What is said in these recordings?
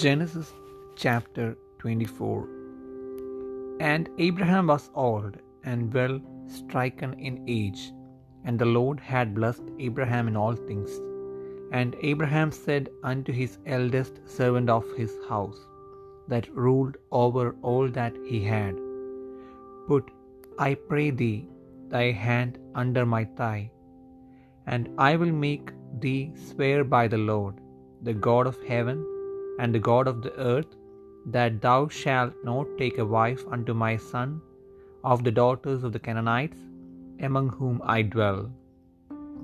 Genesis chapter 24 And Abraham was old and well stricken in age, and the Lord had blessed Abraham in all things. And Abraham said unto his eldest servant of his house, that ruled over all that he had, Put, I pray thee, thy hand under my thigh, and I will make thee swear by the Lord, the God of heaven and the God of the earth, that thou shalt not take a wife unto my son of the daughters of the Canaanites, among whom I dwell,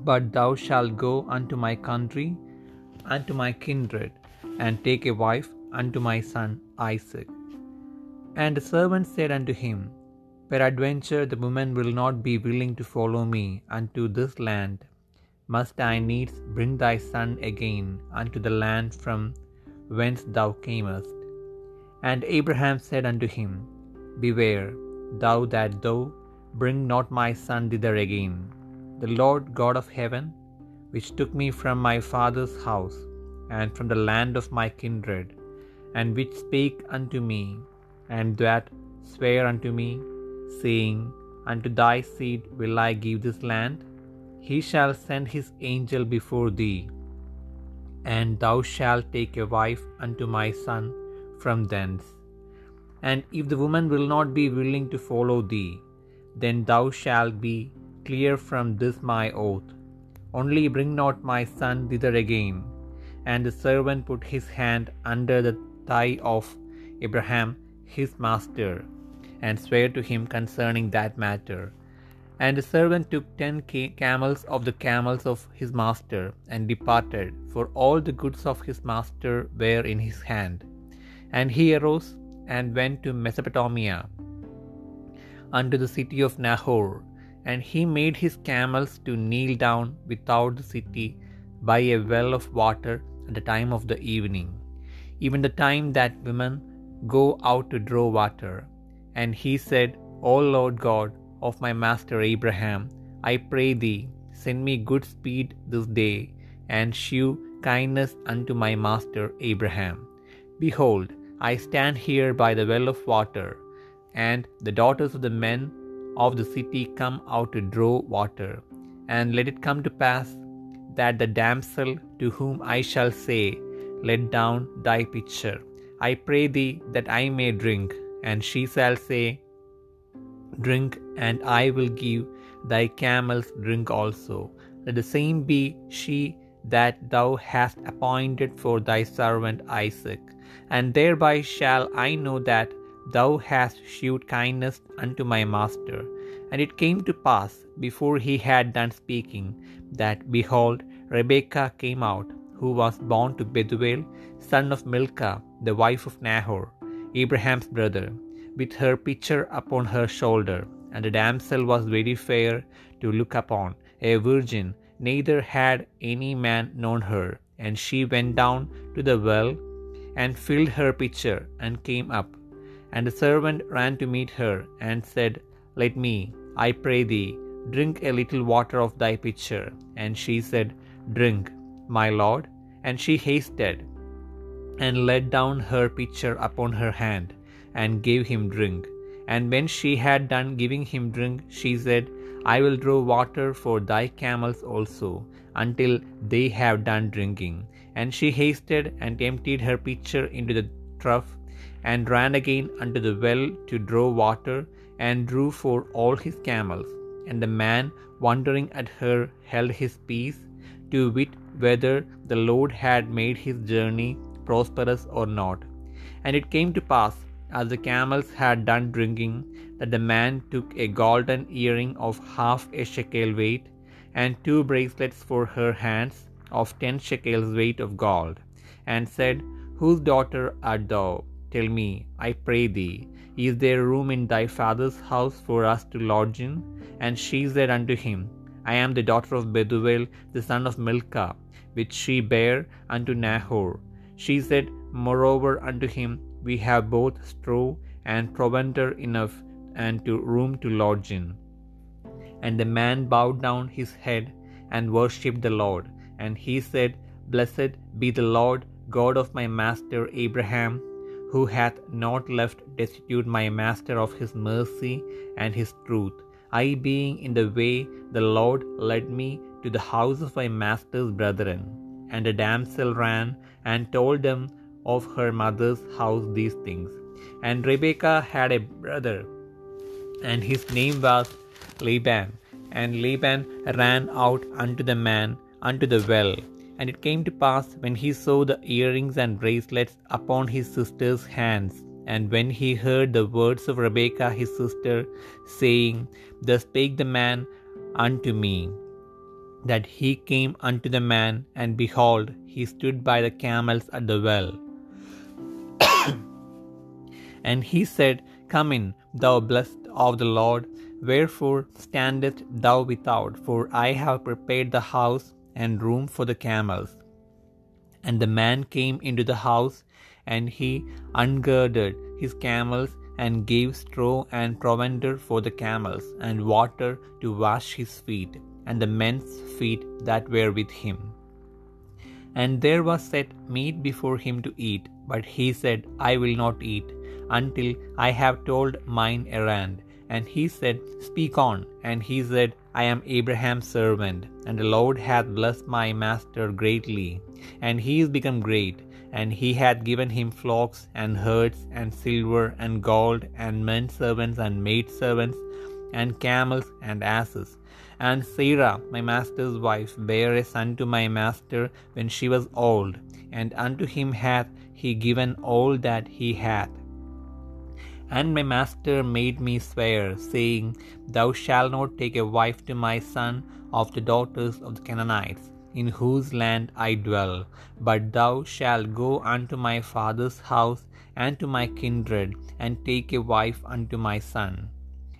but thou shalt go unto my country, unto my kindred, and take a wife unto my son Isaac. And the servant said unto him, Peradventure the woman will not be willing to follow me unto this land. Must I needs bring thy son again unto the land from whence thou camest? And Abraham said unto him, Beware thou that thou bring not my son thither again. The Lord God of heaven, which took me from my father's house, and from the land of my kindred, and which spake unto me, and that sware unto me, saying, Unto thy seed will I give this land, he shall send his angel before thee, and thou shalt take a wife unto my son from thence. And if the woman will not be willing to follow thee, then thou shalt be clear from this my oath. Only bring not my son thither again. And the servant put his hand under the thigh of Abraham his master, and sware to him concerning that matter. And the servant took ten camels of the camels of his master, and departed, for all the goods of his master were in his hand. And he arose and went to Mesopotamia, unto the city of Nahor, and he made his camels to kneel down without the city by a well of water at the time of the evening, even the time that women go out to draw water. And he said, O Lord God of my master Abraham, I pray thee, send me good speed this day, and shew kindness unto my master Abraham. Behold, I stand here by the well of water, and the daughters of the men of the city come out to draw water. And let it come to pass that the damsel to whom I shall say, Let down thy pitcher, I pray thee that I may drink, and she shall say, Drink, and I will give thy camels drink also. Let the same be she that thou hast appointed for thy servant Isaac, and thereby shall I know that thou hast shewed kindness unto my master. And it came to pass, before he had done speaking, that, behold, Rebekah came out, who was born to Bethuel, son of Milcah, the wife of Nahor, Abraham's brother, with her pitcher upon her shoulder. And the damsel was very fair to look upon, a virgin, neither had any man known her. And she went down to the well, and filled her pitcher, and came up. And the servant ran to meet her, and said, Let me, I pray thee, drink a little water of thy pitcher. And she said, Drink, my lord. And she hasted, and let down her pitcher upon her hand, and gave him drink. And when she had done giving him drink, she said, I will draw water for thy camels also, until they have done drinking. And she hasted and emptied her pitcher into the trough, and ran again unto the well to draw water, and drew for all his camels. And the man, wondering at her, held his peace, to wit whether the Lord had made his journey prosperous or not. And it came to pass, as the camels had done drinking, that the man took a golden earring of half a shekel weight, and two bracelets for her hands of ten shekels weight of gold, and said, Whose daughter art thou? Tell me, I pray thee, is there room in thy father's house for us to lodge in? And she said unto him, I am the daughter of Bethuel, the son of Milcah, which she bare unto Nahor. She said moreover unto him, We have both straw and provender enough, and to room to lodge in. And the man bowed down his head and worshipped the Lord. And he said, Blessed be the Lord God of my master Abraham, who hath not left destitute my master of his mercy and his truth. I being in the way, the Lord led me to the house of my master's brethren. And a damsel ran and told them of her mother's house these things. And Rebekah had a brother, and his name was Laban. And Laban ran out unto the man unto the well. And it came to pass when he saw the earrings and bracelets upon his sister's hands, and when he heard the words of Rebekah his sister, saying, Thus spake the man unto me, that he came unto the man, and behold, he stood by the camels at the well. And he said, Come in, thou blessed of the Lord, wherefore standest thou without? For I have prepared the house and room for the camels. And the man came into the house, and he ungirded his camels, and gave straw and provender for the camels, and water to wash his feet, and the men's feet that were with him. And there was set meat before him to eat, but he said, I will not eat until I have told mine errand. And he said, Speak on. And he said, I am Abraham's servant, and the Lord hath blessed my master greatly, and he is become great, and he hath given him flocks and herds, and silver and gold, and men servants and maid servants, and camels and asses. And Sarah, my master's wife, bare a son to my master when she was old, and unto him hath he given all that he hath. And my master made me swear, saying, Thou shalt not take a wife to my son of the daughters of the Canaanites, in whose land I dwell, but thou shalt go unto my father's house and to my kindred, and take a wife unto my son.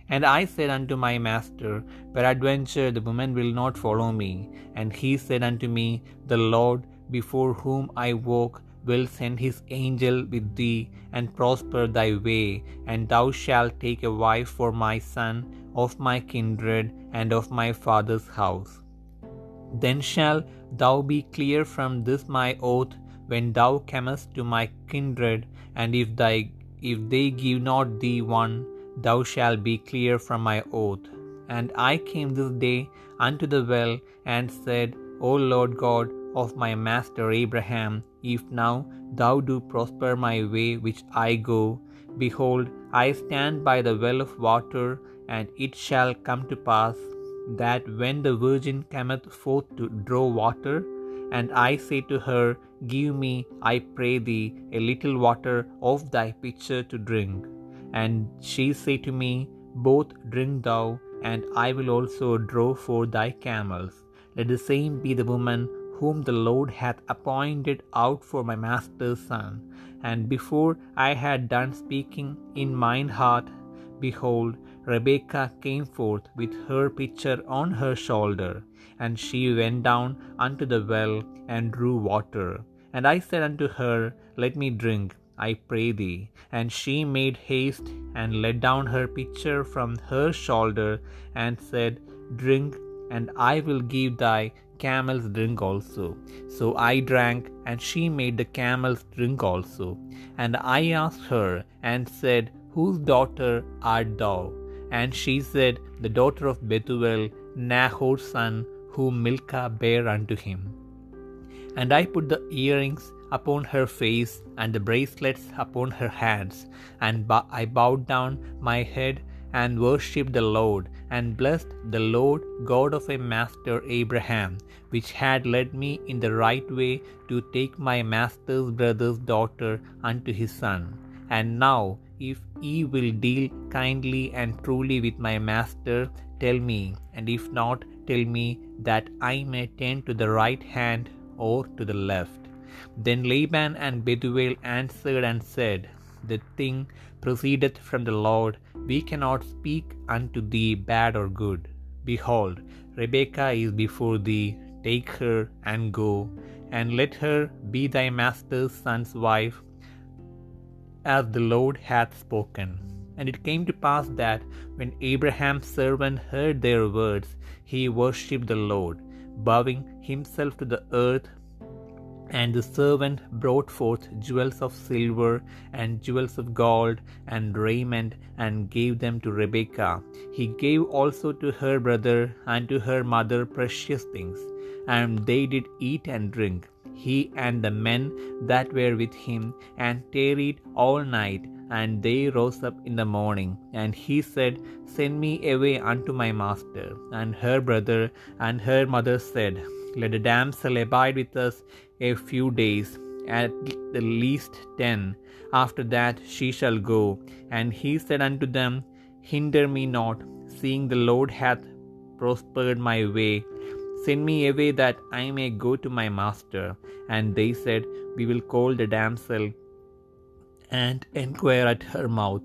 And I said unto my master, Peradventure the woman will not follow me. And he said unto me, The Lord before whom I walk will send his angel with thee and prosper thy way, and thou shalt take a wife for my son of my kindred and of my father's house. Then shall thou be clear from this my oath when thou comest to my kindred, and if thy if they give not thee one, thou shalt be clear from my oath. And I came this day unto the well, and said, O Lord God of my master Abraham, if now thou do prosper my way which I go, behold, I stand by the well of water, and it shall come to pass that when the virgin cometh forth to draw water, and I say to her, Give me, I pray thee, a little water of thy pitcher to drink. And she say to me, Both drink thou, and I will also draw for thy camels. Let the same be the woman whom the Lord hath appointed out for my master's son. And before I had done speaking in mine heart, behold, Rebekah came forth with her pitcher on her shoulder, and she went down unto the well and drew water. And I said unto her, Let me drink, I pray thee. And she made haste and let down her pitcher from her shoulder, and said, Drink, and I will give thy camels drink also. So I drank, and she made the camels drink also. And I asked her, and said, Whose daughter art thou? And she said, The daughter of Bethuel, Nahor's son, whom Milcah bare unto him. And I put the earrings upon her face, and the bracelets upon her hands, and I bowed down my head and worshipped the Lord, and blessed the Lord God of my master Abraham, which had led me in the right way to take my master's brother's daughter unto his son. And now, if ye will deal kindly and truly with my master, tell me, and if not, tell me, that I may turn to the right hand or to the left. Then Laban and Bethuel answered and said, The thing proceedeth from the Lord, we cannot speak unto thee bad or good. Behold, Rebekah is before thee, take her and go, and let her be thy master's son's wife, as the Lord hath spoken. And it came to pass that when Abraham's servant heard their words, he worshipped the Lord, bowing himself to the earth And the servant brought forth jewels of silver and jewels of gold and raiment and gave them to Rebekah. He gave also to her brother and to her mother precious things, and they did eat and drink, he and the men that were with him, and tarried all night. And they rose up in the morning, and he said, Send me away unto my master. And her brother and her mother said, Let the damsel abide with us a few days, at the least ten. After that she shall go. And he said unto them, Hinder me not, seeing the Lord hath prospered my way. Send me away that I may go to my master. And they said, We will call the damsel and enquire at her mouth.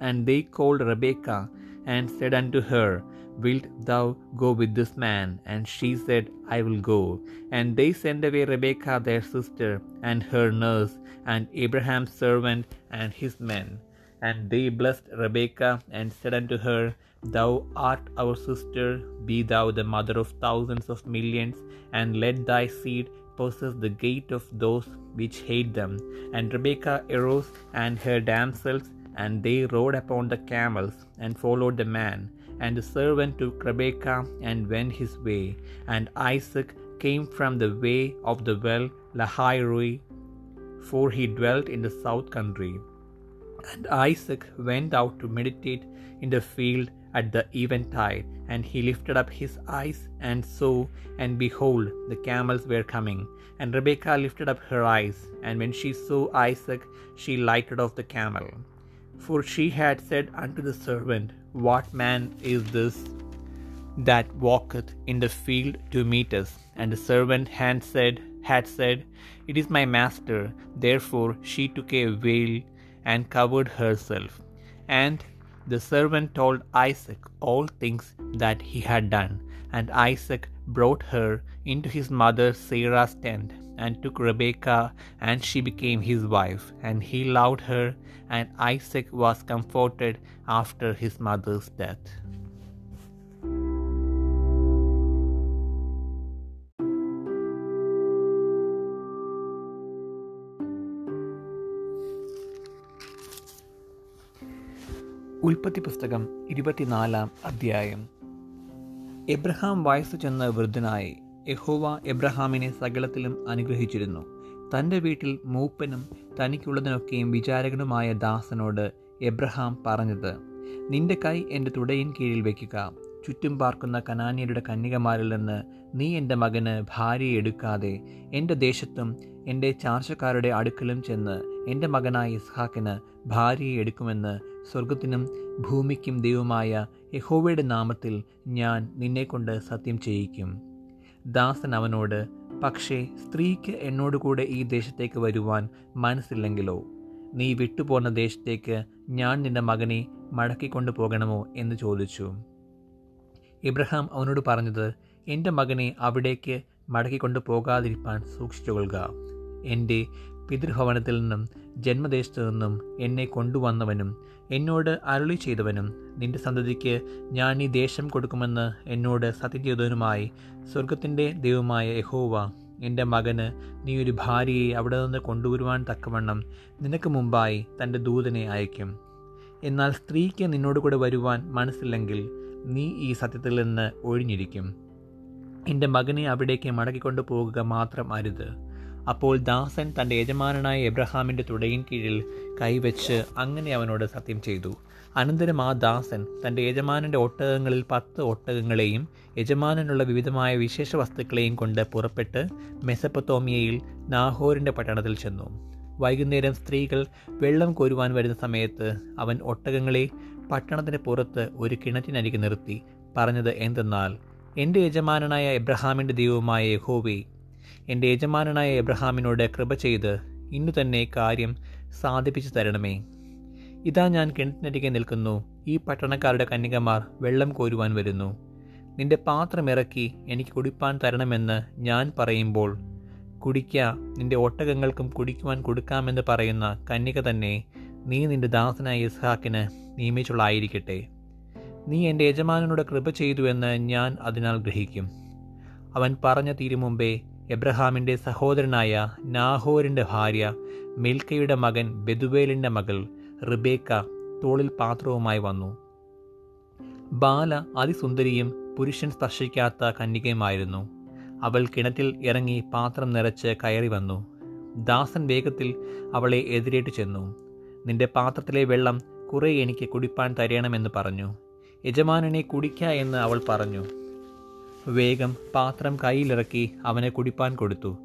And they called Rebekah and said unto her, Wilt thou go with this man? And she said, I will go. And they sent away Rebekah their sister, and her nurse, and Abraham's servant, and his men. And they blessed Rebekah, and said unto her, Thou art our sister, be thou the mother of thousands of millions, and let thy seed possess the gate of those which hate them. And Rebekah arose and her damsels, and they rode upon the camels, and followed the man. And the servant took Rebekah and went his way. And Isaac came from the way of the well Lahairoi, for he dwelt in the south country. And Isaac went out to meditate in the field at the eventide, and he lifted up his eyes and saw, and behold, the camels were coming. And Rebekah lifted up her eyes, and when she saw Isaac, she lighted off the camel. For she had said unto the servant, What man is this that walketh in the field to meet us? And the servant had said, had said, It is my master. Therefore she took a veil and covered herself. And the servant told Isaac all things that he had done. And Isaac brought her into his mother Sarah's tent, and took Rebekah, and she became his wife. And he loved her, and Isaac was comforted after his mother's death. ഉൽപ്പത്തി പുസ്തകം ഇരുപത്തിനാലാം അധ്യായം Abraham വയസ്സു ചെന്ന വൃദ്ധനായി യഹോവ എബ്രഹാമിനെ സകലത്തിലും അനുഗ്രഹിച്ചിരുന്നു. തന്റെ വീട്ടിൽ മൂപ്പനും തനിക്കുള്ളതിനൊക്കെയും വിചാരകനുമായ ദാസനോട് എബ്രഹാം പറഞ്ഞത് നിന്റെ കൈ എന്റെ തുടയിൻ കീഴിൽ വയ്ക്കുക. ചുറ്റും പാർക്കുന്ന കനാനിയരുടെ കന്യകമാരിൽ നിന്ന് നീ എന്റെ മകന് ഭാര്യയെ എടുക്കാതെ എന്റെ ദേശത്തും എന്റെ ചാർച്ചക്കാരുടെ അടുക്കലും ചെന്ന് എന്റെ മകനായ ഇസ്ഹാക്കിന് ഭാര്യയെ എടുക്കുമെന്ന് സ്വർഗത്തിനും ഭൂമിക്കും ദൈവമായ യഹോവയുടെ നാമത്തിൽ ഞാൻ നിന്നെക്കൊണ്ട് സത്യം ചെയ്യിക്കും. ദാസൻ അവനോട് പക്ഷേ സ്ത്രീക്ക് എന്നോടുകൂടെ ഈ ദേശത്തേക്ക് വരുവാൻ മനസ്സില്ലെങ്കിലോ? നീ വിട്ടുപോന്ന ദേശത്തേക്ക് ഞാൻ നിന്റെ മകനെ മടക്കിക്കൊണ്ടു പോകണമോ? എന്ന് ചോദിച്ചു. ഇബ്രഹാം അവനോട് പറഞ്ഞത് എന്റെ മകനെ അവിടേക്ക് മടക്കിക്കൊണ്ടു പോകാതിരിപ്പാൻ സൂക്ഷിച്ചുകൊള്ളുക. എന്റെ പിതൃഭവനത്തിൽ നിന്നും ജന്മദേശത്തു നിന്നും എന്നെ കൊണ്ടുവന്നവനും എന്നോട് അരുളി ചെയ്തവനും നിന്റെ സന്തതിക്ക് ഞാൻ ഈ ദേശം കൊടുക്കുമെന്ന് എന്നോട് സത്യം ചെയ്തവനുമായി സ്വർഗത്തിന്റെ ദൈവമായ യഹോവ എന്റെ മകന് നീ ഒരു ഭാര്യയെ അവിടെ നിന്ന് കൊണ്ടുവരുവാൻ തക്കവണ്ണം നിനക്ക് മുമ്പായി തന്റെ ദൂതനെ അയക്കും എന്നാൽ സ്ത്രീക്ക് നിന്നോട് കൂടെ വരുവാൻ മനസ്സില്ലെങ്കിൽ നീ ഈ സത്യത്തിൽ നിന്ന് ഒഴിഞ്ഞിരിക്കും. എന്റെ മകനെ അവിടേക്ക് മടക്കിക്കൊണ്ടു പോകുക മാത്രം അരുത്. അപ്പോൾ ദാസൻ തന്റെ യജമാനായ എബ്രഹാമിന്റെ തുടയിൻ കീഴിൽ കൈവച്ച് അങ്ങനെ അവനോട് സത്യം ചെയ്തു. അനന്തരം ആ ദാസൻ തന്റെ യജമാനന്റെ ഒട്ടകങ്ങളിൽ പത്ത് ഒട്ടകങ്ങളെയും യജമാനനുള്ള വിവിധമായ വിശേഷ വസ്തുക്കളെയും കൊണ്ട് പുറപ്പെട്ട് മെസപ്പത്തോമിയയിൽ നാഹോറിന്റെ പട്ടണത്തിൽ ചെന്നു. വൈകുന്നേരം സ്ത്രീകൾ വെള്ളം കോരുവാൻ വരുന്ന സമയത്ത് അവൻ ഒട്ടകങ്ങളെ പട്ടണത്തിന് പുറത്ത് ഒരു കിണറ്റിനരികെ നിർത്തി പറഞ്ഞത് എന്തെന്നാൽ എന്റെ യജമാനായ എബ്രഹാമിന്റെ ദൈവമായ യഹോവേ എന്റെ യജമാനനായ എബ്രഹാമിനോട് കൃപ ചെയ്ത് ഇന്നു തന്നെ കാര്യം സാധിപ്പിച്ചു തരണമേ. ഇതാ ഞാൻ കിണറ്റിനരികെ നിൽക്കുന്നു. ഈ പട്ടണക്കാരുടെ കന്യകമാർ വെള്ളം കോരുവാൻ വരുന്നു. നിന്റെ പാത്രം ഇറക്കി എനിക്ക് കുടിപ്പാൻ തരണമെന്ന് ഞാൻ പറയുമ്പോൾ കുടിക്ക നിന്റെ ഒട്ടകങ്ങൾക്കും കുടിക്കുവാൻ കൊടുക്കാമെന്ന് പറയുന്ന കന്യക തന്നെ നീ നിന്റെ ദാസനായ ഇസ്ഹാക്കിന് നിയമിച്ചുള്ളായിരിക്കട്ടെ. നീ എന്റെ യജമാനനോട് കൃപ ചെയ്തു എന്ന് ഞാൻ അതിനാൽ ഗ്രഹിക്കും. അവൻ പറഞ്ഞ തീരുമുമ്പേ എബ്രഹാമിന്റെ സഹോദരനായ നാഹോരിന്റെ ഭാര്യ മിൽക്കയുടെ മകൻ ബെദുവേലിന്റെ മകൾ റിബേക്ക തോളിൽ പാത്രവുമായി വന്നു. ബാല അതിസുന്ദരിയും പുരുഷൻ സ്പർശിക്കാത്ത കന്യകയുമായിരുന്നു. അവൾ കിണറ്റിൽ ഇറങ്ങി പാത്രം നിറച്ച് കയറി വന്നു. ദാസൻ വേഗത്തിൽ അവളെ എതിരേറ്റ് ചെന്നു. നിന്റെ പാത്രത്തിലെ വെള്ളം കുറേ എനിക്ക് കുടിപ്പാൻ തരയണമെന്ന് പറഞ്ഞു. യജമാനനെ കുടിക്ക എന്ന് അവൾ പറഞ്ഞു. വേഗം പാത്രം കയ്യിലിറക്കി അവനെ കുടിപ്പാൻ കൊടുത്തു.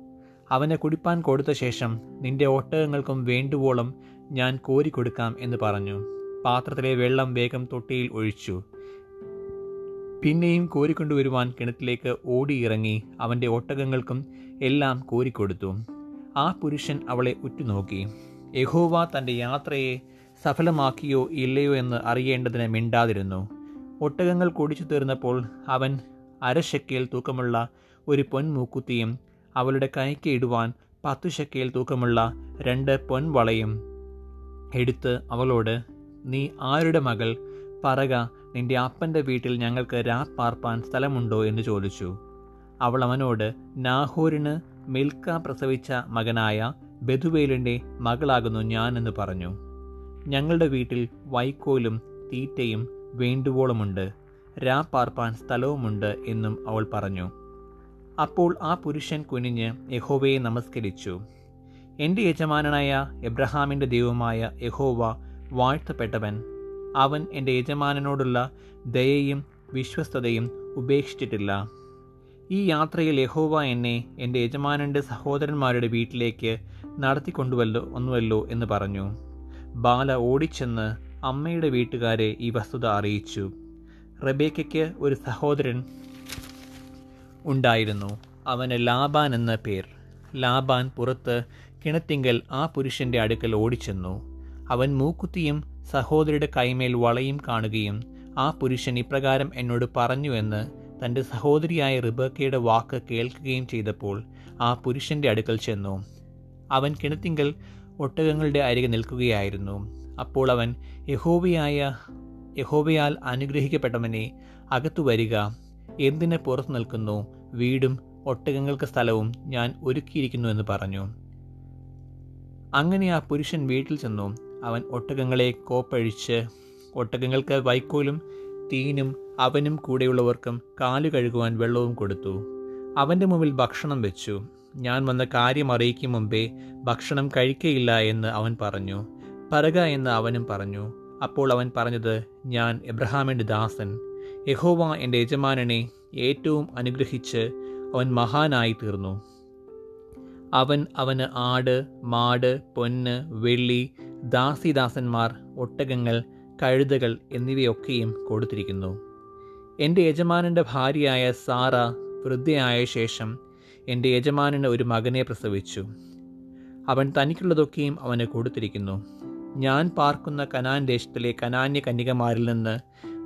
അവനെ കുടിപ്പാൻ കൊടുത്ത ശേഷം നിന്റെ ഒട്ടകങ്ങൾക്കും വേണ്ടുവോളം ഞാൻ കോരി കൊടുക്കാം എന്ന് പറഞ്ഞു. പാത്രത്തിലെ വെള്ളം വേഗം തൊട്ടിയിൽ ഒഴിച്ചു. പിന്നെയും കോരിക്കൊണ്ടുവരുവാൻ കിണറ്റിലേക്ക് ഓടിയിറങ്ങി അവന്റെ ഒട്ടകങ്ങൾക്കും എല്ലാം കോരിക്കൊടുത്തു. ആ പുരുഷൻ അവളെ ഉറ്റുനോക്കി. യഹോവ തന്റെ യാത്രയെ സഫലമാക്കിയോ ഇല്ലയോ എന്ന് അറിയേണ്ടതിന് മിണ്ടാതിരുന്നു. ഒട്ടകങ്ങൾ കുടിച്ചു തീർന്നപ്പോൾ അവൻ അരശക്കയിൽ തൂക്കമുള്ള ഒരു പൊൻമൂക്കുത്തിയും അവളുടെ കൈക്ക് ഇടുവാൻ പത്തു ശക്കയിൽ തൂക്കമുള്ള രണ്ട് പൊൻവളയും എടുത്ത് അവളോട് നീ ആരുടെ മകൾ? പറക നിന്റെ അപ്പന്റെ വീട്ടിൽ ഞങ്ങൾക്ക് രാത് പാർപ്പാൻ സ്ഥലമുണ്ടോ? എന്ന് ചോദിച്ചു. അവൾ അവനോട് നാഹോരിന് മിൽക്ക പ്രസവിച്ച മകനായ ബധുവേലിന്റെ മകളാകുന്നു ഞാൻ എന്ന് പറഞ്ഞു. ഞങ്ങളുടെ വീട്ടിൽ വൈക്കോലും തീറ്റയും വേണ്ടുവോളമുണ്ട്. രാ പാർപ്പാൻ സ്ഥലവുമുണ്ട് എന്നും അവൾ പറഞ്ഞു. അപ്പോൾ ആ പുരുഷൻ കുനിഞ്ഞ് യഹോവയെ നമസ്കരിച്ചു. എന്റെ യജമാനനായ എബ്രഹാമിന്റെ ദൈവമായ യഹോവ വാഴ്ത്തപ്പെട്ടവൻ. അവൻ എന്റെ യജമാനനോടുള്ള ദയയും വിശ്വസ്തതയും ഉപേക്ഷിച്ചിട്ടില്ല. ഈ യാത്രയിൽ യഹോവ എന്നെ എന്റെ യജമാനന്റെ സഹോദരന്മാരുടെ വീട്ടിലേക്ക് നടത്തിക്കൊണ്ടുവല്ലോ ഒന്നുവല്ലോ എന്ന് പറഞ്ഞു. ബാല ഓടിച്ചെന്ന് അമ്മയുടെ വീട്ടുകാരെ ഈ വസ്തുത അറിയിച്ചു. റബേക്കയ്ക്ക് ഒരു സഹോദരൻ ഉണ്ടായിരുന്നു. അവന് ലാബാൻ എന്ന പേർ. ലാബാൻ പുറത്ത് കിണത്തിങ്കൽ ആ പുരുഷന്റെ അടുക്കൽ ഓടിച്ചെന്നു. അവൻ മൂക്കുത്തിയും സഹോദരിയുടെ കൈമേൽ വളയും കാണുകയും ആ പുരുഷൻ ഇപ്രകാരം എന്നോട് പറഞ്ഞു എന്ന് തന്റെ സഹോദരിയായ റിബക്കയുടെ വാക്ക് കേൾക്കുകയും ചെയ്തപ്പോൾ ആ പുരുഷന്റെ അടുക്കൽ ചെന്നു. അവൻ കിണത്തിങ്കൽ ഒട്ടകങ്ങളുടെ അരികെ നിൽക്കുകയായിരുന്നു. അപ്പോൾ അവൻ യഹോവയായ യഹോവയാൽ അനുഗ്രഹിക്കപ്പെട്ടവനെ അകത്തു വരിക. എന്തിനെ പുറത്തു നിൽക്കുന്നു? വീടും ഒട്ടകങ്ങൾക്ക് സ്ഥലവും ഞാൻ ഒരുക്കിയിരിക്കുന്നു എന്ന് പറഞ്ഞു. അങ്ങനെ ആ പുരുഷൻ വീട്ടിൽ ചെന്നു. അവൻ ഒട്ടകങ്ങളെ കോപ്പഴിച്ച് ഒട്ടകങ്ങൾക്ക് വൈക്കോലും തീനും അവനും കൂടെയുള്ളവർക്കും കാലു കഴുകുവാൻ വെള്ളവും കൊടുത്തു. അവന്റെ മുമ്പിൽ ഭക്ഷണം വെച്ചു. ഞാൻ വന്ന കാര്യം അറിയിക്കും മുമ്പേ ഭക്ഷണം കഴിക്കയില്ല എന്ന് അവൻ പറഞ്ഞു. പറക എന്ന് അവനും പറഞ്ഞു. അപ്പോൾ അവൻ പറഞ്ഞത് ഞാൻ എബ്രഹാമിന്റെ ദാസൻ. യഹോവ എന്റെ യജമാനനെ ഏറ്റവും അനുഗ്രഹിച്ച് അവൻ മഹാനായി തീർന്നു. അവൻ അവന് ആട് മാട് പൊന്ന് വെള്ളി ദാസിദാസന്മാർ ഒട്ടകങ്ങൾ കഴുതകൾ എന്നിവയൊക്കെയും കൊടുത്തിരിക്കുന്നു. എന്റെ യജമാനന്റെ ഭാര്യയായ സാറ വൃദ്ധയായ ശേഷം എന്റെ യജമാനന് ഒരു മകനെ പ്രസവിച്ചു. അവൻ തനിക്കുള്ളതൊക്കെയും അവന് കൊടുത്തിരിക്കുന്നു. ഞാൻ പാർക്കുന്ന കനാൻ ദേശത്തിലെ കനാന്യ കന്യകമാരിൽ നിന്ന്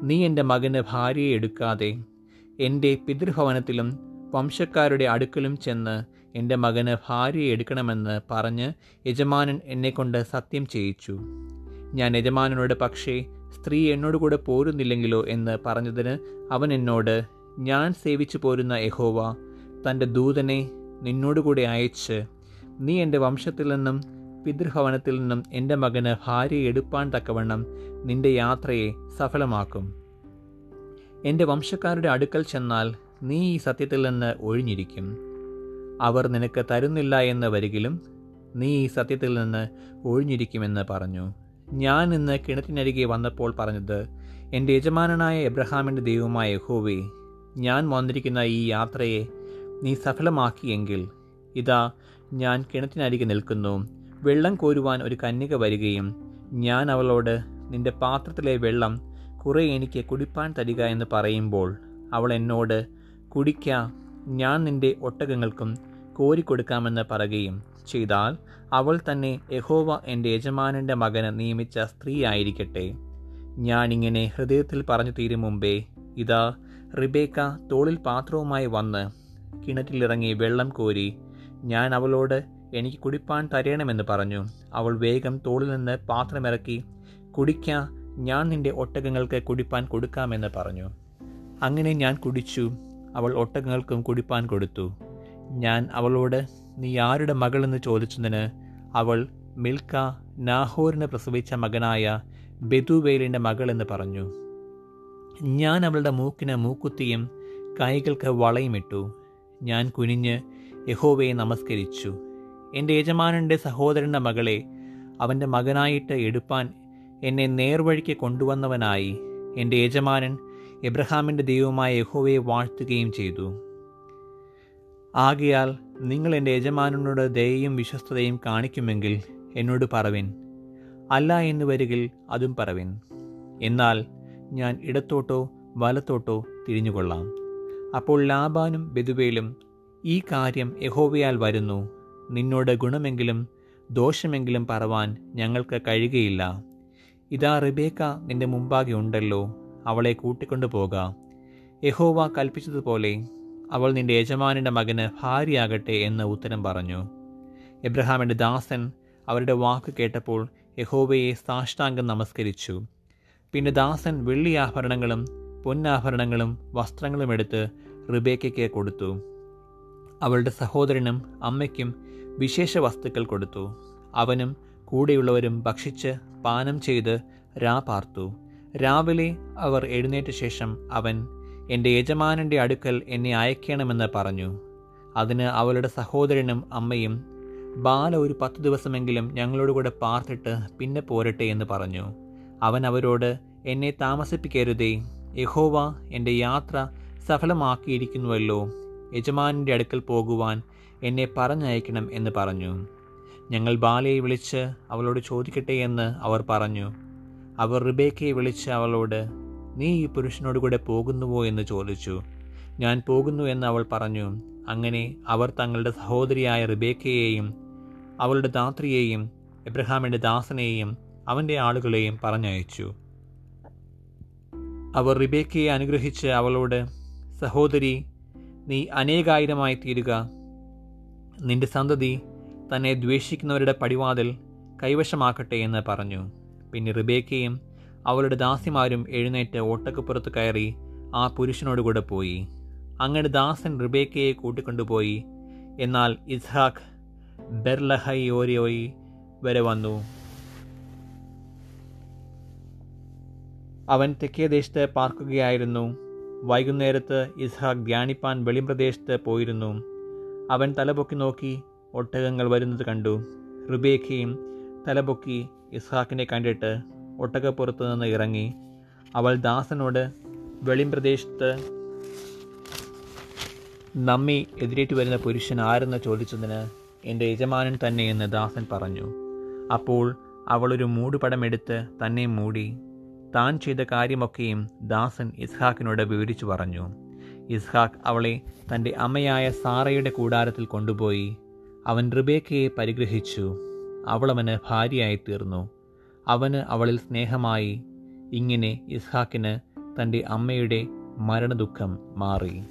നീ എന്റെ മകന് ഭാര്യയെ എടുക്കാതെ എന്റെ പിതൃഭവനത്തിലും വംശക്കാരുടെ അടുക്കലും ചെന്ന് എന്റെ മകന് ഭാര്യയെ എടുക്കണമെന്ന് പറഞ്ഞ് യജമാനൻ എന്നെക്കൊണ്ട് സത്യം ചെയ്യിച്ചു. ഞാൻ യജമാനനോട് പക്ഷേ സ്ത്രീ എന്നോട് കൂടെ പോരുന്നില്ലെങ്കിലോ? എന്ന് പറഞ്ഞതിന് അവൻ എന്നോട് ഞാൻ സേവിച്ചു പോരുന്ന യഹോവ തന്റെ ദൂതനെ നിന്നോടുകൂടെ അയച്ച് നീ എന്റെ വംശത്തിൽ നിന്നും പിതൃഭവനത്തിൽ നിന്നും എന്റെ മകന് ഭാര്യയെ എടുപ്പാൻ തക്കവണ്ണം നിന്റെ യാത്രയെ സഫലമാക്കും. എന്റെ വംശക്കാരുടെ അടുക്കൽ ചെന്നാൽ നീ ഈ സത്യത്തിൽ നിന്ന് ഒഴിഞ്ഞിരിക്കും. അവർ നിനക്ക് തരുന്നില്ല എന്ന് വരികിലും നീ ഈ സത്യത്തിൽ നിന്ന് ഒഴിഞ്ഞിരിക്കുമെന്ന് പറഞ്ഞു. ഞാൻ ഇന്ന് കിണറ്റിനരികെ വന്നപ്പോൾ പറഞ്ഞത് എന്റെ യജമാനനായ എബ്രഹാമിന്റെ ദൈവമായ യഹോവേ ഞാൻ വന്നിരിക്കുന്ന ഈ യാത്രയെ നീ സഫലമാക്കിയെങ്കിൽ ഇതാ ഞാൻ കിണറ്റിനരികെ നിൽക്കുന്നു വെള്ളം കോരുവാൻ ഒരു കന്യക വരികയും ഞാൻ അവളോട് നിന്റെ പാത്രത്തിലെ വെള്ളം കുറേ എനിക്ക് കുടിപ്പാൻ തരിക എന്ന് പറയുമ്പോൾ അവൾ എന്നോട് കുടിക്ക ഞാൻ നിന്റെ ഒട്ടകങ്ങൾക്കും കോരിക്കൊടുക്കാമെന്ന് പറയുകയും ചെയ്താൽ അവൾ തന്നെ യഹോവ എന്റെ യജമാനന്റെ മകന് നിയമിച്ച സ്ത്രീ ആയിരിക്കട്ടെ. ഞാനിങ്ങനെ ഹൃദയത്തിൽ പറഞ്ഞു തീരും മുമ്പേ ഇതാ റിബേക്ക തോളിൽ പാത്രവുമായി വന്ന് കിണറ്റിലിറങ്ങി വെള്ളം കോരി ഞാൻ അവളോട് എനിക്ക് കുടിപ്പാൻ തരയണമെന്ന് പറഞ്ഞു. അവൾ വേഗം തോളിൽ നിന്ന് പാത്രമിറക്കി കുടിക്ക ഞാൻ നിന്റെ ഒട്ടകങ്ങൾക്ക് കുടിപ്പാൻ കൊടുക്കാമെന്ന് പറഞ്ഞു. അങ്ങനെ ഞാൻ കുടിച്ചു. അവൾ ഒട്ടകങ്ങൾക്കും കുടിപ്പാൻ കൊടുത്തു. ഞാൻ അവളോട് നീ ആരുടെ മകളെന്ന് ചോദിച്ചതിന്? അവൾ മിൽക്ക നാഹോറിന് പ്രസവിച്ച മകനായ ബെതുവേലിന്റെ മകളെന്ന് പറഞ്ഞു. ഞാൻ അവളുടെ മൂക്കിന് മൂക്കുത്തിയും കൈകൾക്ക് വളയുമിട്ടു ഞാൻ കുനിഞ്ഞ് യഹോവയെ നമസ്കരിച്ചു. എന്റെ യജമാനന്റെ സഹോദരന്റെ മകളെ അവന്റെ മകനായിട്ട് എടുപ്പാൻ എന്നെ നേർവഴിക്ക് കൊണ്ടുവന്നവനായി എന്റെ യജമാനൻ എബ്രഹാമിന്റെ ദൈവമായ യഹോവയെ വാഴ്ത്തുകയും ചെയ്തു. ആകയാൽ നിങ്ങൾ എന്റെ യജമാനനോട് ദയയും വിശ്വസ്തതയും കാണിക്കുമെങ്കിൽ എന്നോട് പറവിൻ. അല്ല എന്ന് വരികിൽ അതും പറവിൻ. എന്നാൽ ഞാൻ ഇടത്തോട്ടോ വലത്തോട്ടോ തിരിഞ്ഞുകൊള്ളാം. അപ്പോൾ ലാബാനും ബെതുവേലും ഈ കാര്യം യഹോവയാൽ വരുന്നു. നിന്നോട് ഗുണമെങ്കിലും ദോഷമെങ്കിലും പറവാൻ ഞങ്ങൾക്ക് കഴിയുകയില്ല. ഇതാ റിബേക്ക നിന്റെ മുമ്പാകെ ഉണ്ടല്ലോ അവളെ കൂട്ടിക്കൊണ്ടു പോക. യഹോവ കൽപ്പിച്ചതുപോലെ അവൾ നിന്റെ യജമാനിന്റെ മകന് ഭാര്യയാകട്ടെ എന്ന് ഉത്തരം പറഞ്ഞു. എബ്രഹാമിന്റെ ദാസൻ അവരുടെ വാക്ക് കേട്ടപ്പോൾ യഹോവയെ സാഷ്ടാംഗം നമസ്കരിച്ചു. പിന്നെ ദാസൻ വെള്ളി ആഭരണങ്ങളും പൊന്നാഭരണങ്ങളും വസ്ത്രങ്ങളും എടുത്ത് റിബേക്കയ്ക്ക് കൊടുത്തു. അവളുടെ സഹോദരനും അമ്മയ്ക്കും വിശേഷ വസ്തുക്കൾ കൊടുത്തു. അവനും കൂടെയുള്ളവരും ഭക്ഷിച്ച് പാനം ചെയ്ത് രാ പാർത്തു. രാവിലെ അവർ എഴുന്നേറ്റ ശേഷം അവൻ എന്റെ യജമാനന്റെ അടുക്കൽ എന്നെ അയക്കണമെന്ന് പറഞ്ഞു. അതിന് അവളുടെ സഹോദരനും അമ്മയും ബാല ഒരു പത്ത് ദിവസമെങ്കിലും ഞങ്ങളോട് കൂടെ പാർത്തിട്ട് പിന്നെ പോരട്ടെ എന്ന് പറഞ്ഞു. അവൻ അവരോട് എന്നെ താമസിപ്പിക്കരുതേ. യഹോവ എന്റെ യാത്ര സഫലമാക്കിയിരിക്കുന്നുവല്ലോ. യജമാനന്റെ അടുക്കൽ പോകുവാൻ എന്നെ പറഞ്ഞയക്കണം എന്ന് പറഞ്ഞു. ഞങ്ങൾ ബാലയെ വിളിച്ച് അവളോട് ചോദിക്കട്ടെ എന്ന് അവർ പറഞ്ഞു. അവർ റിബേക്കയെ വിളിച്ച് അവളോട് നീ ഈ പുരുഷനോട് കൂടെ പോകുന്നുവോ? എന്ന് ചോദിച്ചു. ഞാൻ പോകുന്നു എന്ന് അവൾ പറഞ്ഞു. അങ്ങനെ അവർ തങ്ങളുടെ സഹോദരിയായ റിബേക്കയെയും അവളുടെ ദാത്രിയെയും എബ്രഹാമിന്റെ ദാസനെയും അവന്റെ ആളുകളെയും പറഞ്ഞയച്ചു. അവർ റിബേക്കയെ അനുഗ്രഹിച്ച് അവളോട് സഹോദരി നീ അനേകായിരമായി തീരുക. നിന്റെ സന്തതി തന്നെ ദ്വേഷിക്കുന്നവരുടെ പടിവാതിൽ കൈവശമാക്കട്ടെ എന്ന് പറഞ്ഞു. പിന്നെ റിബേക്കയും അവളുടെ ദാസിമാരും എഴുന്നേറ്റ് ഓട്ടക്കപ്പുറത്ത് കയറി ആ പുരുഷനോട് പുരുഷനോടുകൂടെ പോയി. അങ്ങനെ ദാസൻ റിബേക്കയെ കൂട്ടിക്കൊണ്ടുപോയി. എന്നാൽ ഇസ്ഹാഖ് ബെർലഹയോരിയോയി വരെ വന്നു. അവൻ തെക്കേ ദേശത്ത് പാർക്കുകയായിരുന്നു. വൈകുന്നേരത്ത് ഇസ്ഹാഖ് ധ്യാനിപ്പാൻ വെളിമ്പ്രദേശത്ത് പോയിരുന്നു. അവൻ തലപൊക്കി നോക്കി ഒട്ടകങ്ങൾ വരുന്നത് കണ്ടു. റുബേഖയും തലപൊക്കി ഇസ്ഹാക്കിനെ കണ്ടിട്ട് ഒട്ടകപ്പുറത്ത് നിന്ന് ഇറങ്ങി. അവൾ ദാസനോട് വെളിംപ്രദേശത്ത് നമ്മി എതിരേറ്റ് വരുന്ന പുരുഷൻ ആരെന്ന് ചോദിച്ചതിന് എന്റെ യജമാനൻ തന്നെയെന്ന് ദാസൻ പറഞ്ഞു. അപ്പോൾ അവളൊരു മൂടുപടമെടുത്ത് തന്നെ മൂടി. താൻ ചെയ്ത കാര്യമൊക്കെയും ദാസൻ ഇസ്ഹാക്കിനോട് വിവരിച്ചു പറഞ്ഞു. ഇസ്ഹാക്ക് അവളെ തന്റെ അമ്മയായ സാറയുടെ കൂടാരത്തിൽ കൊണ്ടുപോയി. അവൻ റിബേക്കയെ പരിഗ്രഹിച്ചു. അവളവന് ഭാര്യയായി തീർന്നു. അവന് അവളിൽ സ്നേഹമായി. ഇങ്ങനെ ഇസ്ഹാക്കിന് തന്റെ അമ്മയുടെ മരണദുഃഖം മാറി.